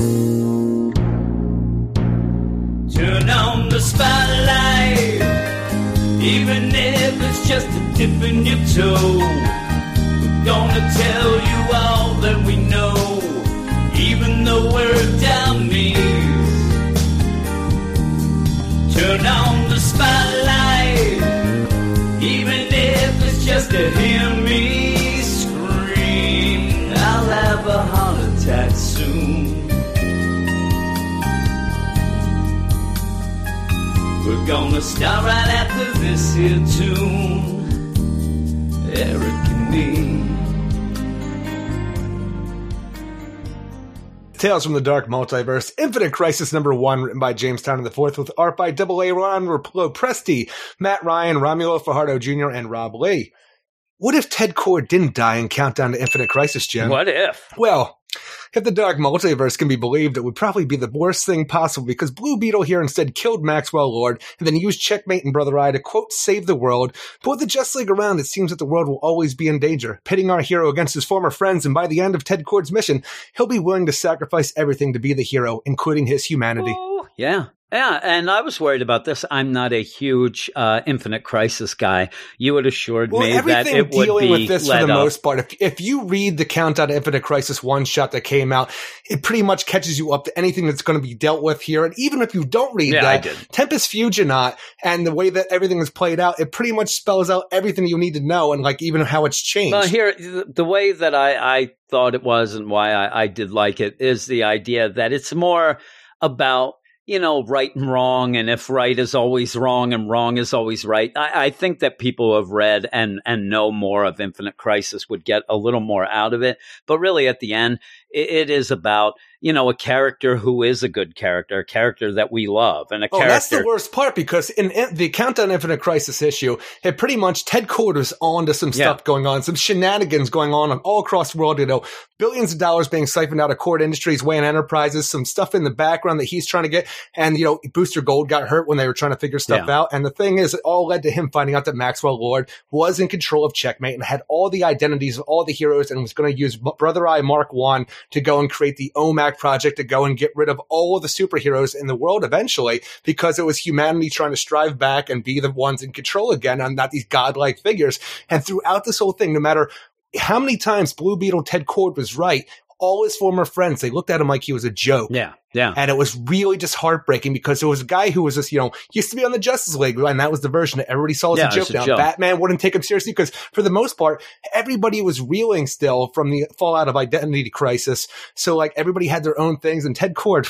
Turn on the spotlight, even if it's just a dip in your toe. We're gonna tell We're gonna start right after this here tune. Eric and me. Tales from the Dark Multiverse, Infinite Crisis number one, written by James Town the Fourth, with art by Double A Ron Raplo Presti, Matt Ryan, Romulo Fajardo Jr., and Rob Leigh. What if Ted Kord didn't die in Countdown to Infinite Crisis, Jim? What if? Well, if the Dark Multiverse can be believed, it would probably be the worst thing possible because Blue Beetle here instead killed Maxwell Lord and then used Checkmate and Brother Eye to quote save the world. But with the Just League around, it seems that the world will always be in danger, pitting our hero against his former friends, and by the end of Ted Kord's mission, he'll be willing to sacrifice everything to be the hero, including his humanity. Oh, yeah. Yeah, and I was worried about this. I'm not a huge uh, Infinite Crisis guy. You had assured Well, me that it would dealing be with this for the up. most part. If if you read the Countdown Infinite Crisis one shot that came out, it pretty much catches you up to anything that's going to be dealt with here. And even if you don't read Yeah, that. Tempus Fuginaut and the way that everything is played out, it pretty much spells out everything you need to know and like even how it's changed. Well, here, the way that I, I thought it was and why I, I did like it is the idea that it's more about, you know, right and wrong. And if right is always wrong and wrong is always right, I, I think that people who have read and, and know more of Infinite Crisis would get a little more out of it. But really, at the end, it, it is about, you know, a character who is a good character, a character that we love, and a Oh, character. that's the worst part because in, in the Countdown Infinite Crisis issue, it pretty much Ted Kord was on to some Yeah. stuff going on, some shenanigans going on all across the world. You know, billions of dollars being siphoned out of Kord Industries, Wayne Enterprises, some stuff in the background that he's trying to get. And, you know, Booster Gold got hurt when they were trying to figure stuff Yeah. out. And the thing is, it all led to him finding out that Maxwell Lord was in control of Checkmate and had all the identities of all the heroes and was going to use Brother Eye Mark 1 to go and create the OMAC project to go and get rid of all of the superheroes in the world eventually because it was humanity trying to strive back and be the ones in control again and not these godlike figures. And throughout this whole thing, no matter how many times Blue Beetle Ted Kord was right, all his former friends, they looked at him like he was a joke. yeah, yeah. And it was really just heartbreaking because there was a guy who was just, you know, used to be on the Justice League, and that was the version that everybody saw as Yeah, a joke. a now, joke. Batman wouldn't take him seriously because, for the most part, everybody was reeling still from the fallout of Identity Crisis. So, like, everybody had their own things, and Ted Kord.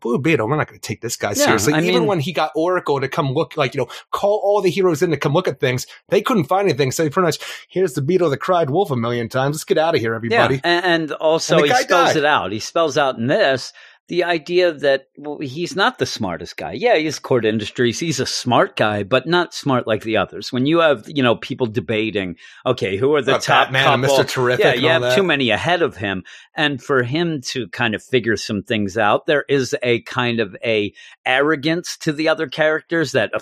Blue Beetle, we're not going to take this guy Yeah, seriously. I Even mean- when he got Oracle to come look, like, you know, call all the heroes in to come look at things, they couldn't find anything. So, he pretty much, here's the Beetle that cried wolf a million times. Let's get out of here, everybody. Yeah, and, and also And he spells died. it out. He spells out in this the idea that well, he's not the smartest guy. Yeah, he's Kord Industries. He's a smart guy, but not smart like the others. When you have you know people debating, okay, who are the About top Batman and couple? Mr. Terrific Yeah, you have that. too many ahead of him, and for him to kind of figure some things out, there is a kind of a arrogance to the other characters that. Uh,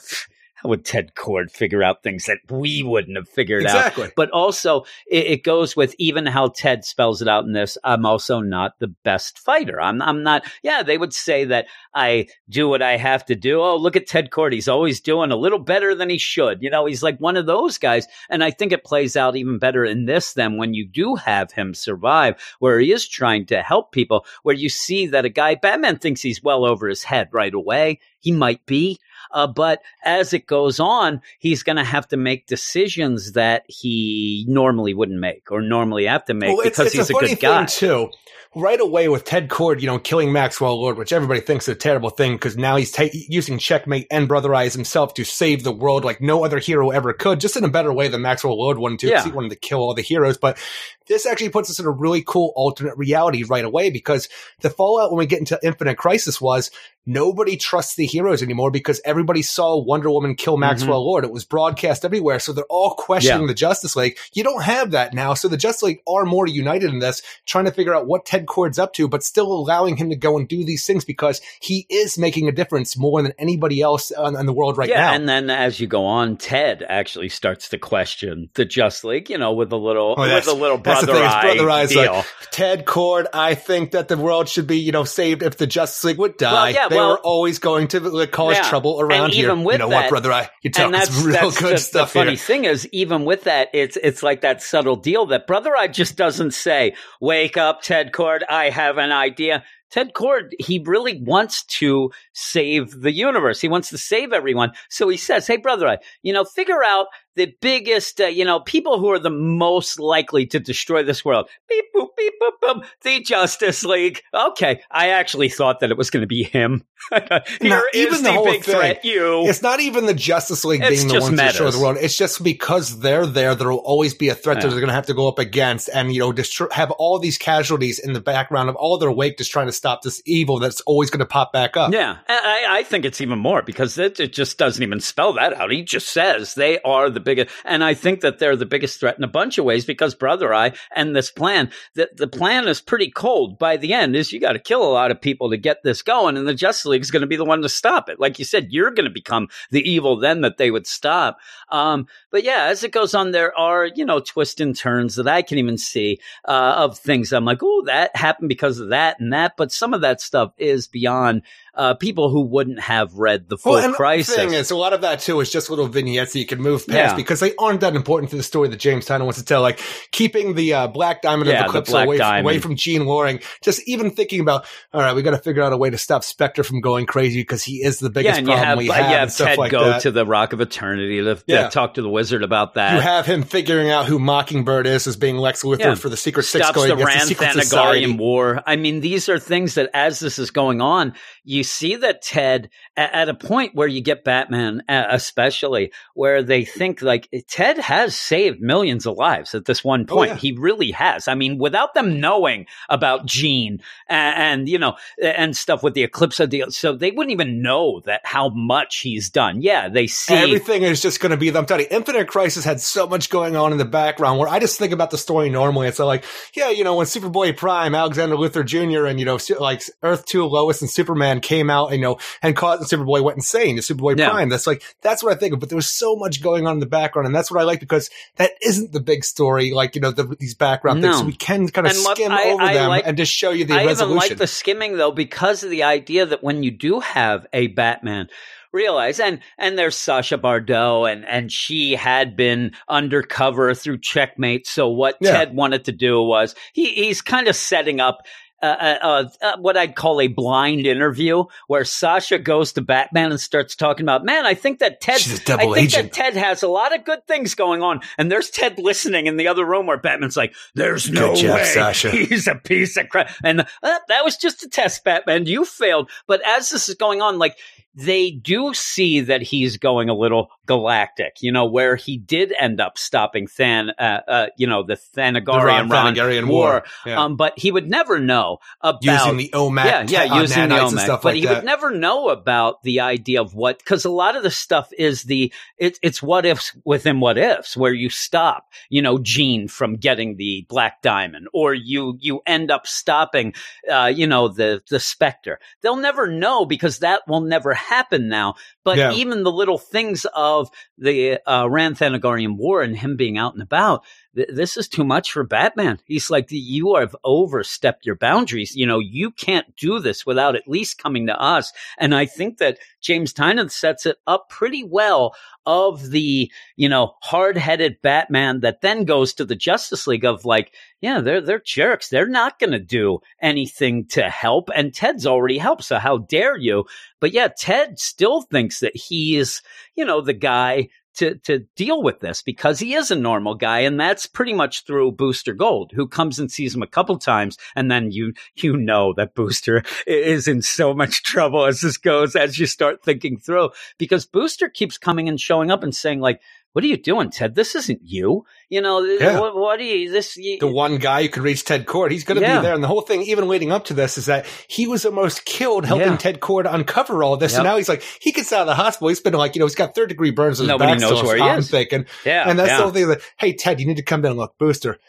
how would Ted Kord figure out things that we wouldn't have figured out? But also it, it goes with even how Ted spells it out in this. I'm also not the best fighter. I'm I'm not. Yeah, they would say that I do what I have to do. Oh, look at Ted Kord. He's always doing a little better than he should. You know, he's like one of those guys. And I think it plays out even better in this than when you do have him survive, where he is trying to help people. Where you see that a guy, Batman thinks he's well over his head right away. He might be. Uh, but as it goes on, he's going to have to make decisions that he normally wouldn't make or normally have to make Well, because it's he's a, funny good guy. Too, right away with Ted Kord, you know, killing Maxwell Lord, which everybody thinks is a terrible thing because now he's ta- using Checkmate and Brother Eyes himself to save the world like no other hero ever could, just in a better way than Maxwell Lord wanted to, Yeah. he wanted to kill all the heroes. But this actually puts us in a really cool alternate reality right away because the fallout when we get into Infinite Crisis was nobody trusts the heroes anymore because everybody saw Wonder Woman kill mm-hmm. Maxwell Lord. It was broadcast everywhere. So they're all questioning Yeah. the Justice League. You don't have that now. So the Justice League are more united in this, trying to figure out what Ted Kord's up to, but still allowing him to go and do these things because he is making a difference more than anybody else in, in the world right yeah, now. and then as you go on, Ted actually starts to question the Justice League, you know, with a little Oh, with a little brother eye Brother Eye's deal. like, Ted Kord, I think that the world should be, you know, saved if the Justice League would die. Well, yeah, well- were always going to like, cause Yeah, trouble around here. even with you know that- what, Brother Eye You're and talking that's, some real that's good the, stuff the funny here. thing is, even with that, it's it's like that subtle deal that Brother Eye just doesn't say, "Wake up, Ted Kord, I have an idea." Ted Kord, he really wants to save the universe. He wants to save everyone. So he says, "Hey, Brother Eye, you know, figure out the biggest, uh, you know, people who are the most likely to destroy this world. Beep boop beep boop boop. The Justice League. Okay, I actually thought that it was going to be him. Here even the, the whole big thing- threat. You. It's not even the Justice League It's being the ones that destroy the world. It's just because they're there, there will always be a threat Yeah. that they're going to have to go up against, and you know, destroy, have all these casualties in the background of all their wake, just trying to stop this evil that's always going to pop back up. Yeah, I, I think it's even more because it, it just doesn't even spell that out. He just says they are the biggest, and I think that they're the biggest threat in a bunch of ways because Brother Eye and this plan, that the plan is pretty cold. By the end, is you got to kill a lot of people to get this going, and the Justice League is going to be the one to stop it. Like you said, you're going to become the evil then that they would stop. Um, but yeah, as it goes on, there are you know twists and turns that I can even see uh, of things. I'm like, oh, that happened because of that and that, but some of that stuff is beyond uh, people who wouldn't have read the full Well, and crisis. the thing is, a lot of that too is just little vignettes that you can move past Yeah. because they aren't that important to the story that James Tynion wants to tell. Like keeping the uh, Black Diamond Yeah, of the Eclipse Black away, Diamond. away from Jean Loring. Just even thinking about, all right, we got to figure out a way to stop Spectre from going crazy because he is the biggest you problem have, we have. you have Ted like go that. to the Rock of Eternity to, to Yeah. talk to the wizard about that. You have him figuring out who Mockingbird is as being Lex Luthor Yeah. for the Secret Six stops going the against the Rann Secret Society. War. I mean, these are things that as this is going on, you see that Ted at, at a point where you get Batman, uh, especially where they think like Ted has saved millions of lives at this one point. yeah. He really has. I mean, without them knowing about Jean and, and you know and stuff with the Eclipse deal, so they wouldn't even know that how much he's done. Yeah, they see. Everything is just going to be. I'm telling you, Infinite Crisis had so much going on in the background where I just think about the story normally. It's like, yeah, you know, when Superboy Prime, Alexander Luthor Jr. and you know, like Earth Two, Lois and Superman came out, you know, and caused Superboy went insane. The Superboy Yeah. Prime. That's like that's what I think of. But there was so much going on in the background, and that's what I like because that isn't the big story. Like you know, the, these background things. No. So we can kind of And skim I- over I them like- and just show you the I even like the skimming though because of the idea that when you do have a Batman, realize and and there's Sasha Bordeaux and and she had been undercover through Checkmate. So what Yeah. Ted wanted to do was he he's kind of setting up. Uh, uh, uh, uh, what I'd call a blind interview, where Sasha goes to Batman and starts talking about, man, I think that Ted, She's a double I think agent." that Ted has a lot of good things going on, and there's Ted listening in the other room where Batman's like, "There's no job, way Sasha." he's a piece of crap," and uh, that was just a test, Batman. You failed, but as this is going on, like they do see that he's going a little galactic, you know, where he did end up stopping Than, uh, uh, you know, the the Thanagarian, Rann Thanagarian War. War. Yeah. Um, but he would never know about using the OMAC, yeah, yeah, uh, using the and OMAC. stuff but like he that. would never know about the idea of what, because a lot of the stuff is the it, it's what ifs within what ifs, where you stop, you know, Jean from getting the black diamond, or you you end up stopping, uh, you know, the the Spectre. They'll never know because that will never happen now. But Yeah. even the little things of the uh, Rann Thanagarian War and him being out and about, th- this is too much for Batman. He's like, you have overstepped your boundaries. You know, you can't do this without at least coming to us. And I think that James Tynion sets it up pretty well of the, you know, hard-headed Batman that then goes to the Justice League of like, yeah, they're they're jerks. They're not going to do anything to help and Ted's already helped. So how dare you? But yeah, Ted still thinks that he is, you know, the guy to to deal with this because he is a normal guy, and that's pretty much through Booster Gold, who comes and sees him a couple times, and then you you know that Booster is in so much trouble as this goes as you start thinking through because Booster keeps coming and showing up and saying like. What are you doing, Ted? This isn't you. You know, Yeah. what, what are you, this, you, the one guy who could reach Ted Kord. He's going to Yeah. be there. And the whole thing, even leading up to this, is that he was almost killed helping Yeah. Ted Kord uncover all this. Yep. And now he's like, he gets out of the hospital. He's been like, you know, he's got third degree burns Nobody back. knows still, where he I'm is. thinking. yeah. and that's the whole thing that, hey, Ted, you need to come down and look. Booster.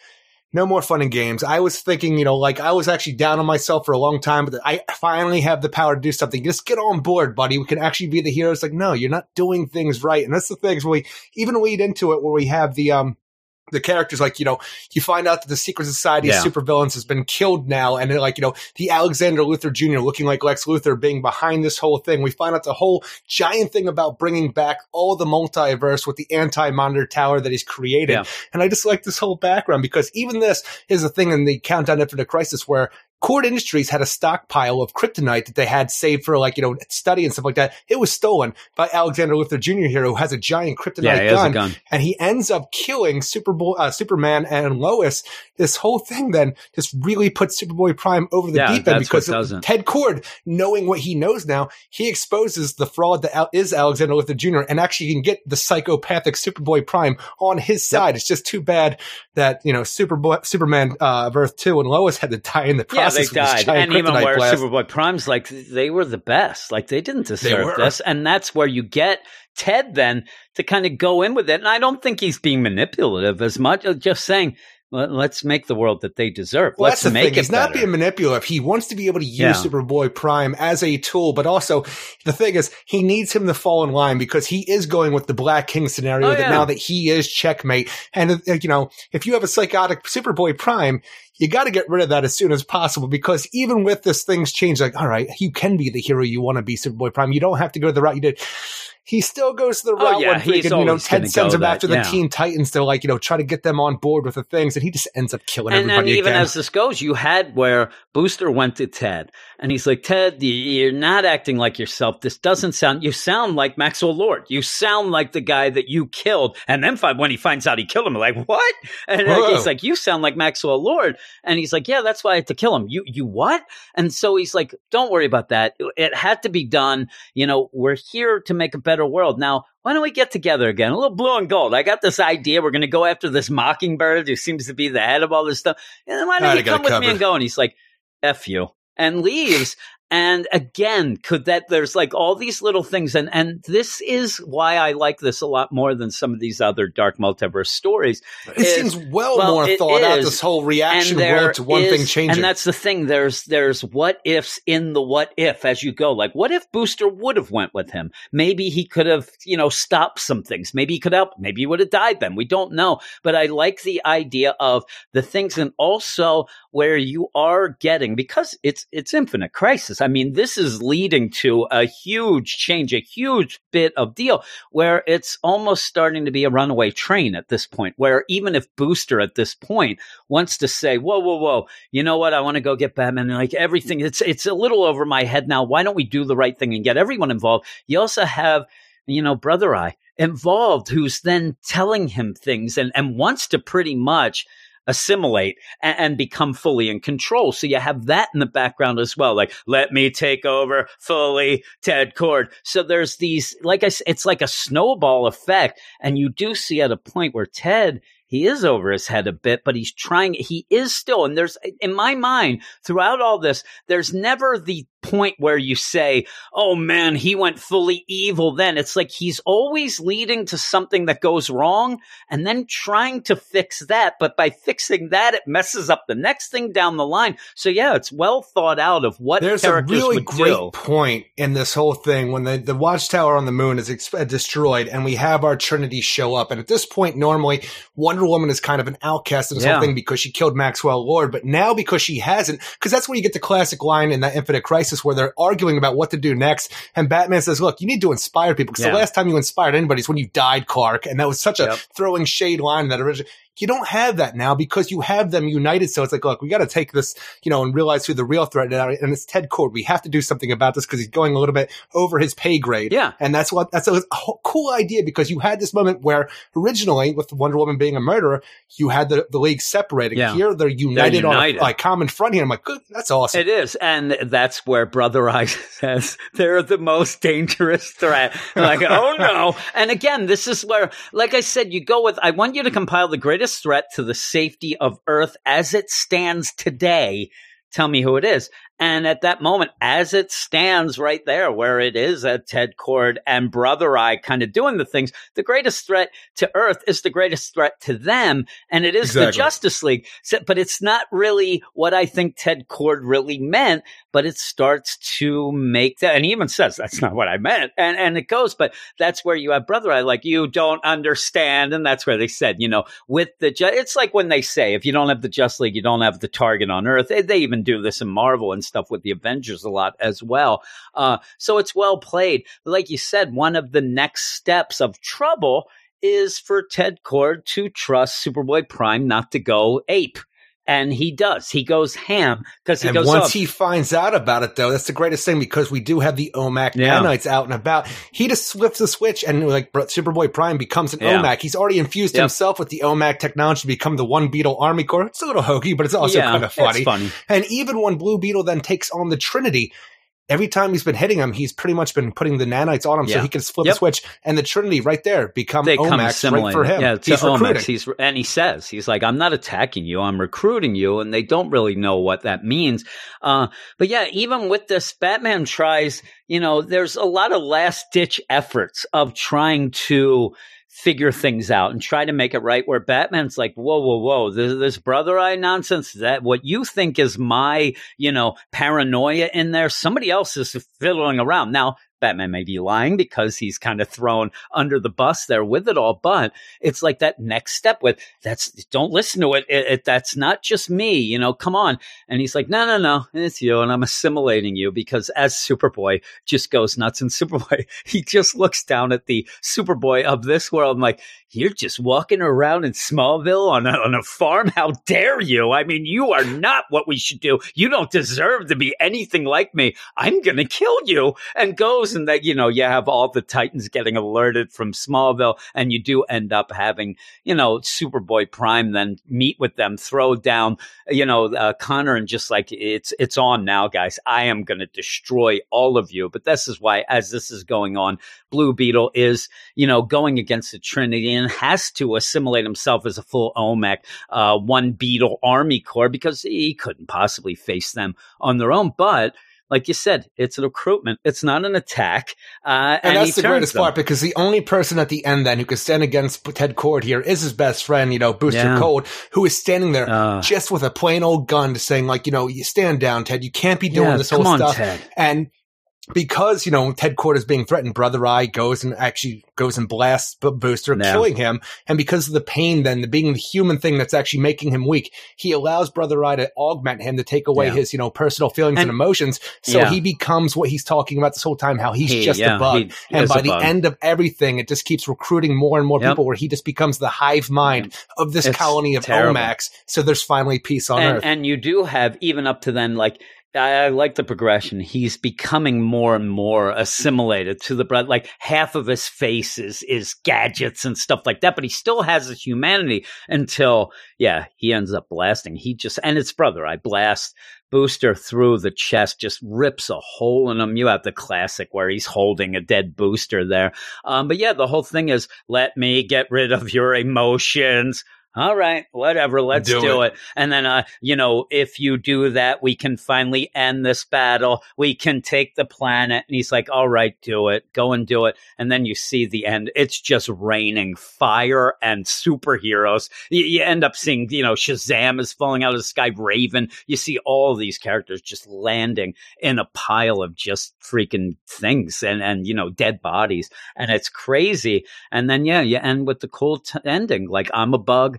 No more fun and games. I was thinking, you know, like I was actually down on myself for a long time, but I finally have the power to do something. Just get on board, buddy. We can actually be the heroes. Like, no, you're not doing things right. And that's the things we even lead into it where we have the, um, the characters like you know you find out that the secret society Yeah. of supervillains has been killed now and like you know the alexander luthor jr looking like lex luthor being behind this whole thing we find out the whole giant thing about bringing back all the multiverse with the anti-monitor tower that he's created Yeah. and i just like this whole background because even this is a thing in the countdown after the crisis where Kord Industries had a stockpile of kryptonite that they had saved for like, you know, study and stuff like that. It was stolen by Alexander Luthor Jr. here, who has a giant kryptonite yeah, gun gun. and he ends up killing Superboy, uh, Superman and Lois. This whole thing then just really puts Superboy Prime over the Yeah, deep end because. Ted Kord, knowing what he knows now, he exposes the fraud that Al- is Alexander Luthor Jr. and actually can get the psychopathic Superboy Prime on his side. It's just too bad that you know Superboy, Superman uh, of Earth Two and Lois had to die in the Yeah, process. They died. giant And even kryptonite where blast. Superboy Prime's like, they were the best. Like, they didn't were. deserve this. And that's where you get Ted then to kind of go in with it. And I don't think he's being manipulative as much as just saying, "Let- let's make the world that they deserve. Well, let's that's the make thing. it He's not better." being manipulative. He wants to be able to use Yeah. Superboy Prime as a tool, but also the thing is he needs him to fall in line because he is going with the Black King scenario Oh, that yeah. now that he is checkmate. And uh, you know, if you have a psychotic Superboy Prime, you got to get rid of that as soon as possible because even with this things change, like all right, you can be the hero you want to be, Superboy Prime. You don't have to go the route you did. He still goes to the Oh, route yeah, when freaking, you know, Ted sends him that, after the yeah. Teen Titans to like, you know, try to get them on board with the things, and he just ends up killing everybody. and then even again. as this goes, you had where Booster went to Ted, and he's like, "Ted, you're not acting like yourself. This doesn't sound. You sound like Maxwell Lord. You sound like the guy that you killed." And then when he finds out he killed him, like, "What?" And Whoa. he's like, "You sound like Maxwell Lord." And he's like, "Yeah, that's why I had to kill him. You, you what?" And so he's like, "Don't worry about that. It had to be done. You know, we're here to make a better world now." Why don't we get together again? A little blue and gold. I got this idea. We're going to go after this mockingbird who seems to be the head of all this stuff. And why don't you come it with me and go? And he's like, F you. And leaves. And again, could that there's like all these little things, and and this is why I like this a lot more than some of these other dark multiverse stories. It is- seems well, well, more thought out. This whole reaction world to one is- thing changing. And that's the thing. There's there's what ifs in the what if as you go. Like what if Booster would have went with him? Maybe he could have, you know, stopped some things. Maybe he could help. Maybe he would have died then. We don't know. But I like the idea of the things and also where you are getting because it's it's infinite crisis. I mean, this is leading to a huge change, a huge bit of deal where it's almost starting to be a runaway train at this point. Where even if Booster at this point wants to say, "Whoa, whoa, whoa! You know what? I want to go get Batman." And like everything, it's it's a little over my head now. Why don't we do the right thing and get everyone involved? You also have, you know, Brother Eye involved, who's then telling him things and and wants to pretty much assimilate and, and become fully in control. So you have that in the background as well. Like, let me take over fully, Ted Kord. So there's these, like I said, it's like a snowball effect. And you do see at a point where Ted, he is over his head a bit, but he's trying, he is still, and there's, in my mind, throughout all this, there's never the point where you say, oh man, he went fully evil then. It's like he's always leading to something that goes wrong and then trying to fix that. But by fixing that, it messes up the next thing down the line. So yeah, it's well thought out of what There's a really great do. point in this whole thing when the, the watchtower on the moon is ex- uh, destroyed and we have our Trinity show up. And at this point, normally Wonder Woman is kind of an outcast in this Yeah. whole thing because she killed Maxwell Lord. But now because she hasn't, because that's where you get the classic line in that Infinite Crisis where they're arguing about what to do next. And Batman says, look, you need to inspire people because Yeah. the last time you inspired anybody is when you died, Clark. And that was such a Yep. throwing shade line that original. You don't have that now because you have them united. So it's like, look, we got to take this, you know, and realize who the real threat is. And it's Ted Kord. We have to do something about this because he's going a little bit over his pay grade. Yeah. And that's what, that's a, cool idea because you had this moment where originally with Wonder Woman being a murderer, you had the, the league separating. Yeah. Here they're united, They're united. on a like, common front here. I'm like, good. That's awesome. It is, and that's where Brother Eye says they're the most dangerous threat. Like, oh no! And again, this is where, like I said, you go with. I want you to compile the greatest threat to the safety of Earth as it stands today. Tell me who it is. And at that moment, as it stands right there, where it is at Ted Kord and Brother Eye kind of doing the things, the greatest threat to Earth is the greatest threat to them. And it is the Justice League. So, but it's not really what I think Ted Kord really meant, but it starts to make that. And he even says, that's not what I meant. And, and it goes, but that's where you have Brother Eye, like, you don't understand. And that's where they said, you know, with the, ju- it's like when they say, if you don't have the Justice League, you don't have the target on Earth. They, they even do this in Marvel and stuff with the Avengers a lot as well. Uh, so it's well played. Like you said, one of the next steps of trouble is for Ted Kord to trust Superboy Prime not to go ape. And he does. He goes ham because he and goes once up. he finds out about it, though, that's the greatest thing because we do have the OMAC Yeah. nanites out and about. He just flips a switch and like Superboy Prime becomes an Yeah. OMAC. He's already infused Yep. himself with the OMAC technology to become the One Beetle Army Corps. It's a little hokey, but it's also yeah, kind of funny. Funny. And even when Blue Beetle then takes on the Trinity, every time he's been hitting him, he's pretty much been putting the nanites on him so he can flip Yep. a switch and the Trinity right there become They OMACs right for him. Yeah, to he's recruiting. He's and he says he's like, I'm not attacking you. I'm recruiting you, and they don't really know what that means. Uh, but yeah, even with this, Batman tries. You know, there's a lot of last ditch efforts of trying to figure things out and try to make it right where Batman's like, whoa, whoa, whoa, this, this brother eye nonsense, that what you think is my, you know, paranoia in there, somebody else is fiddling around. Now, Batman may be lying because he's kind of thrown under the bus there with it all, but it's like that next step with that's don't listen to it. It, it. That's not just me, you know. Come on, and he's like, no, no, no, it's you, and I'm assimilating you because as Superboy just goes nuts, and Superboy he just looks down at the Superboy of this world, and like you're just walking around in Smallville on a, on a farm. How dare you? I mean, you are not what we should do. You don't deserve to be anything like me. I'm gonna kill you. And goes and that you know you have all the Titans getting alerted from Smallville, and you do end up having you know Superboy Prime then meet with them, throw down you know uh, Conner, and just like it's it's on now, guys. I am gonna destroy all of you. But this is why, as this is going on, Blue Beetle is you know going against the Trinity and has to assimilate himself as a full OMAC, uh, one Beetle Army Corps because he couldn't possibly face them on their own. But like you said, it's an recruitment. It's not an attack. Uh, And, he that's the greatest them. part because the only person at the end then who could stand against Ted Kord here is his best friend, you know, Booster Yeah. Cold, who is standing there Uh. just with a plain old gun saying like, you know, you stand down, Ted. You can't be doing Yeah, this whole on, stuff. Ted. And because, you know, Ted Kord is being threatened, Brother Eye goes and actually goes and blasts Booster, Yeah. killing him. And because of the pain then, the being the human thing that's actually making him weak, he allows Brother Eye to augment him to take away Yeah. his, you know, personal feelings and, And- emotions. So Yeah. he becomes what he's talking about this whole time, how he's He- just yeah, a bug. he and by the bug. end of everything, it just keeps recruiting more and more Yep. people where he just becomes the hive mind of this It's colony of terrible. OMACs. So there's finally peace on and, Earth. and you do have even up to then like I, I like the progression. He's becoming more and more assimilated to the blood. Like half of his face is, is gadgets and stuff like that, but he still has his humanity until, yeah, he ends up blasting. He just, and his brother, I blast Booster through the chest, just rips a hole in him. You have the classic where he's holding a dead Booster there. Um, but yeah, the whole thing is let me get rid of your emotions. All right, whatever, let's do, Do it. And then, uh, you know, if you do that, we can finally end this battle. We can take the planet. And he's like, all right, do it. Go and do it. And then you see the end. It's just raining fire and superheroes. You, you end up seeing, you know, Shazam is falling out of the sky, Raven. You see all these characters just landing in a pile of just freaking things and, and, you know, dead bodies. And it's crazy. And then, yeah, you end with the cool t- ending. Like, I'm a bug.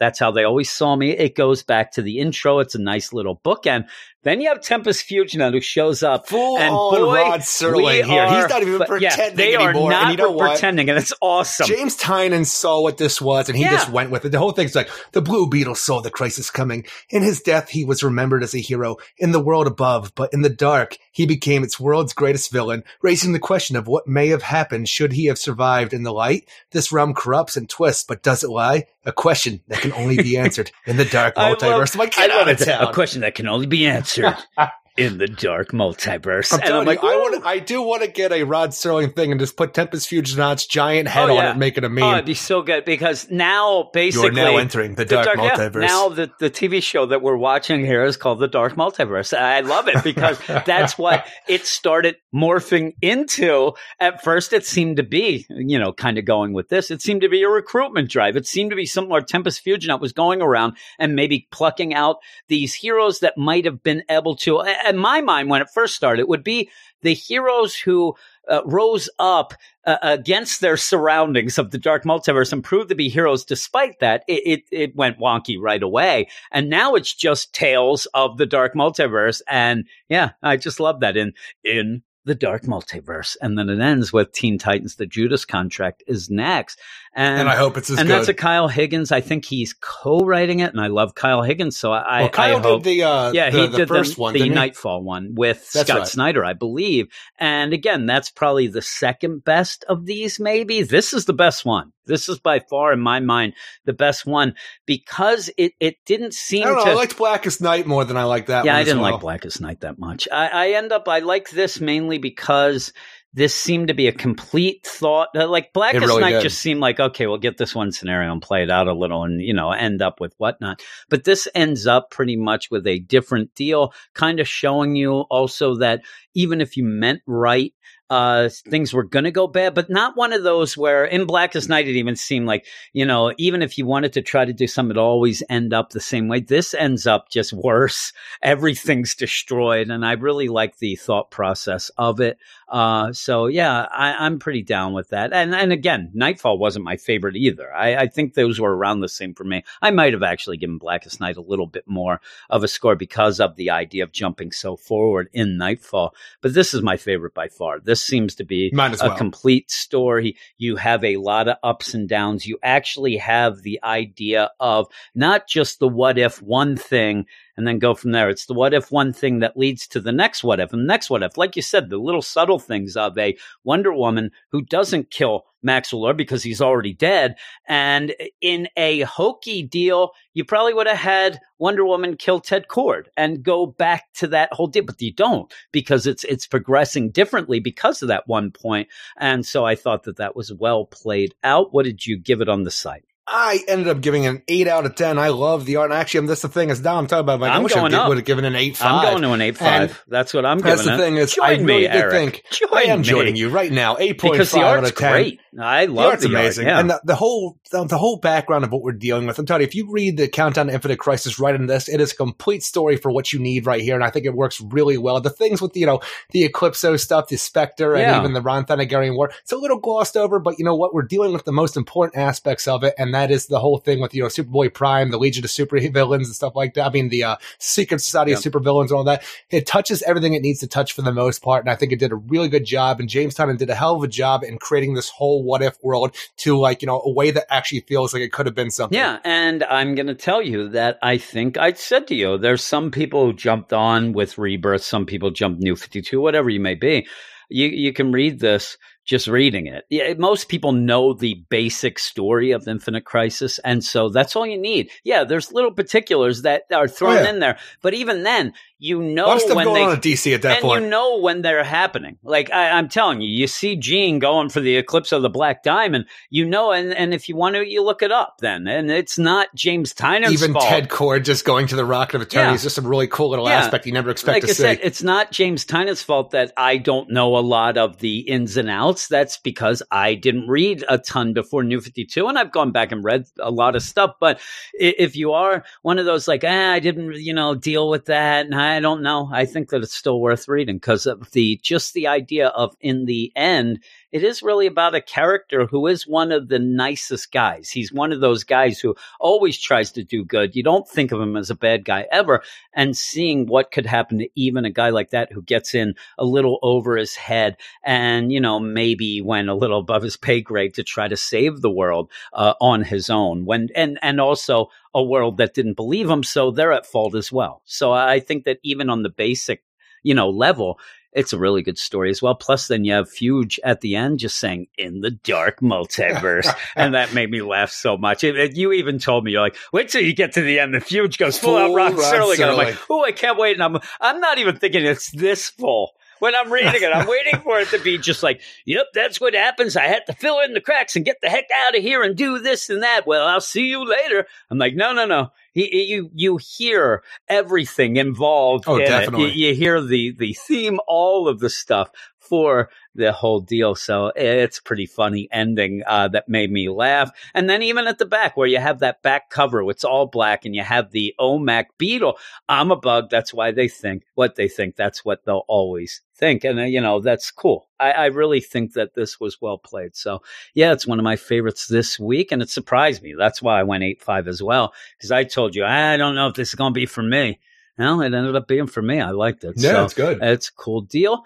That's how they always saw me. It goes back to the intro. It's a nice little bookend. Then you have Tempus Fuginaut who shows up. Full and boy, Rod Serling here. Are, He's not even but yeah, pretending they are not and you know what? pretending, and it's awesome. James Tynion saw what this was and he Yeah. just went with it. The whole thing's like the Blue Beetle saw the crisis coming. In his death, he was remembered as a hero in the world above, but in the dark, he became its world's greatest villain, raising the question of what may have happened should he have survived in the light. This realm corrupts and twists, but does it lie? A question that can only be answered in the dark multiverse. I'm like, get I out of town. A question that can only be answered in the dark multiverse. I'm and I'm like, you, I want, I do want to get a Rod Serling thing and just put Tempus Fuginaut's giant head Oh, on it, and make it a meme. Oh, it'd be so good because now basically You're now entering the dark, yeah, multiverse. now the, the TV show that we're watching here is called the Dark Multiverse. I love it because that's what it started morphing into. At first, it seemed to be, you know, kind of going with this. It seemed to be a recruitment drive. It seemed to be something where Tempus Fuginaut was going around and maybe plucking out these heroes that might have been able to. In my mind, when it first started, it would be the heroes who uh, rose up uh, against their surroundings of the dark multiverse and proved to be heroes. Despite that, it, it it went wonky right away, and now it's just tales of the dark multiverse. And yeah, I just love that in in the dark multiverse, and then it ends with Teen Titans: The Judas Contract is next, and, and I hope it's as good. and good. that's a Kyle Higgins. I think he's co-writing it, and I love Kyle Higgins. So I, well, Kyle I hope did the uh, yeah, the, he the did first the, one, the? Knightfall one with That's Scott right. Snyder, I believe. And again, that's probably the second best of these. Maybe this is the best one. This is by far, in my mind, the best one because it it didn't I seem don't know. to. I liked Blackest Night more than I like that. yeah, one I didn't well. like Blackest Night that much. I, I end up I like this mainly because. This seemed to be a complete thought. uh, Like Blackest really Night did. just seemed like, okay, we'll get this one scenario and play it out a little and, you know, end up with whatnot. But this ends up pretty much with a different deal, kind of showing you also that even if you meant right, uh, things were going to go bad, but not one of those where in Blackest Night it even seemed like, you know, even if you wanted to try to do something, it always end up the same way. This ends up just worse. Everything's destroyed. And I really like the thought process of it. Uh, so yeah, I, I'm pretty down with that. And and again, Knightfall wasn't my favorite either. I, I think those were around the same for me. I might have actually given Blackest Night a little bit more of a score because of the idea of jumping so forward in Knightfall. But this is my favorite by far. This seems to be as a complete story. You have a lot of ups and downs. You actually have the idea of not just the what if one thing and then go from there. It's the what if one thing that leads to the next what if and the next what if. Like you said, the little subtle things of a Wonder Woman who doesn't kill Max Lord because he's already dead. And in a hokey deal, you probably would have had Wonder Woman kill Ted Kord and go back to that whole deal, but you don't because it's it's progressing differently because of that one point. And so I thought that that was well played out. What did you give it on the site? I ended up giving an eight out of ten. I love the art. And actually, that's the thing is now I'm talking about. Like, I'm I wish going I up. would have given an eight I'm going to an eight And five. That's what I'm That's the it. thing is, Join I me, really did Eric. think Join I am me. joining you right now. Eight point because the five out of ten. great. I The love art's the art, amazing, yeah. and the, the whole the, the whole background of what we're dealing with. I'm telling you, if you read the Countdown to Infinite Crisis right in this, it is a complete story for what you need right here, and I think it works really well. The things with you know the Eclipso stuff, the Spectre, and Yeah. even the Rann Thanagarian War, it's a little glossed over, but you know what? We're dealing with the most important aspects of it, and that is the whole thing with you know Superboy Prime, the Legion of Super Villains, and stuff like that. I mean, the uh, Secret Society Yeah. of Super Villains and all that. It touches everything it needs to touch for the most part, and I think it did a really good job. And James Tynion did a hell of a job in creating this whole what if world to like you know a way that actually feels like it could have been something. Yeah, and I'm going to tell you that I think I said to you, there's some people who jumped on with Rebirth, some people jumped New 52, whatever you may be. You you can read this just reading it. Yeah, most people know the basic story of Infinite Crisis, and so that's all you need. Yeah, there's little particulars that are oh, thrown Oh, yeah. in there, but even then, you know lot when going they on DC at that and point. you know when they're happening. Like I, I'm telling you, you see Jean going for the eclipse of the Black Diamond. You know, and, and if you want to, you look it up then. And it's not James Tynion's Even fault. Ted Kord just going to the Rock of Eternity Yeah. is just a really cool little Yeah. aspect you never expect like to I see. said, it's not James Tynion's fault that I don't know a lot of the ins and outs. That's because I didn't read a ton before New 52, and I've gone back and read a lot of stuff. But if you are one of those like, ah, I didn't, you know, deal with that, and I don't know, I think that it's still worth reading because of the just the idea of in the end, it is really about a character who is one of the nicest guys. He's one of those guys who always tries to do good. You don't think of him as a bad guy ever. And seeing what could happen to even a guy like that who gets in a little over his head and, you know, maybe went a little above his pay grade to try to save the world uh, on his own when, and, and also a world that didn't believe him. So they're at fault as well. So I think that even on the basic you know, level, it's a really good story as well. Plus, then you have Fuge at the end just saying "in the dark multiverse," and that made me laugh so much. It, it, you even told me you're like, "Wait till you get to the end." The Fuge goes full, full out Rod Serling, and I'm like, "Oh, I can't wait!" And I'm I'm not even thinking it's this full when I'm reading it. I'm waiting for it to be just like, yep, that's what happens. I had to fill in the cracks and get the heck out of here and do this and that. Well, I'll see you later. I'm like, no, no, no. He, you you hear everything involved. Oh, in definitely. It. You, you hear the the theme, all of the stuff for the whole deal. So it's pretty funny ending uh, that made me laugh. And then even at the back where you have that back cover, it's all black, and you have the OMAC beetle. I'm a bug. That's why they think what they think. That's what they'll always think. And uh, you know that's cool. I, I, really think that this was well played. So yeah, it's one of my favorites this week, and it surprised me. That's why I went eight five as well because I told you I don't know if this is going to be for me. Well, it ended up being for me. I liked it. Yeah, so it's good. It's a cool deal.